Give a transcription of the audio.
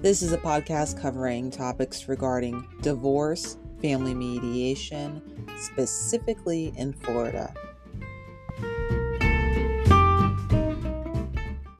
This is a podcast covering topics regarding divorce, family mediation, specifically in Florida.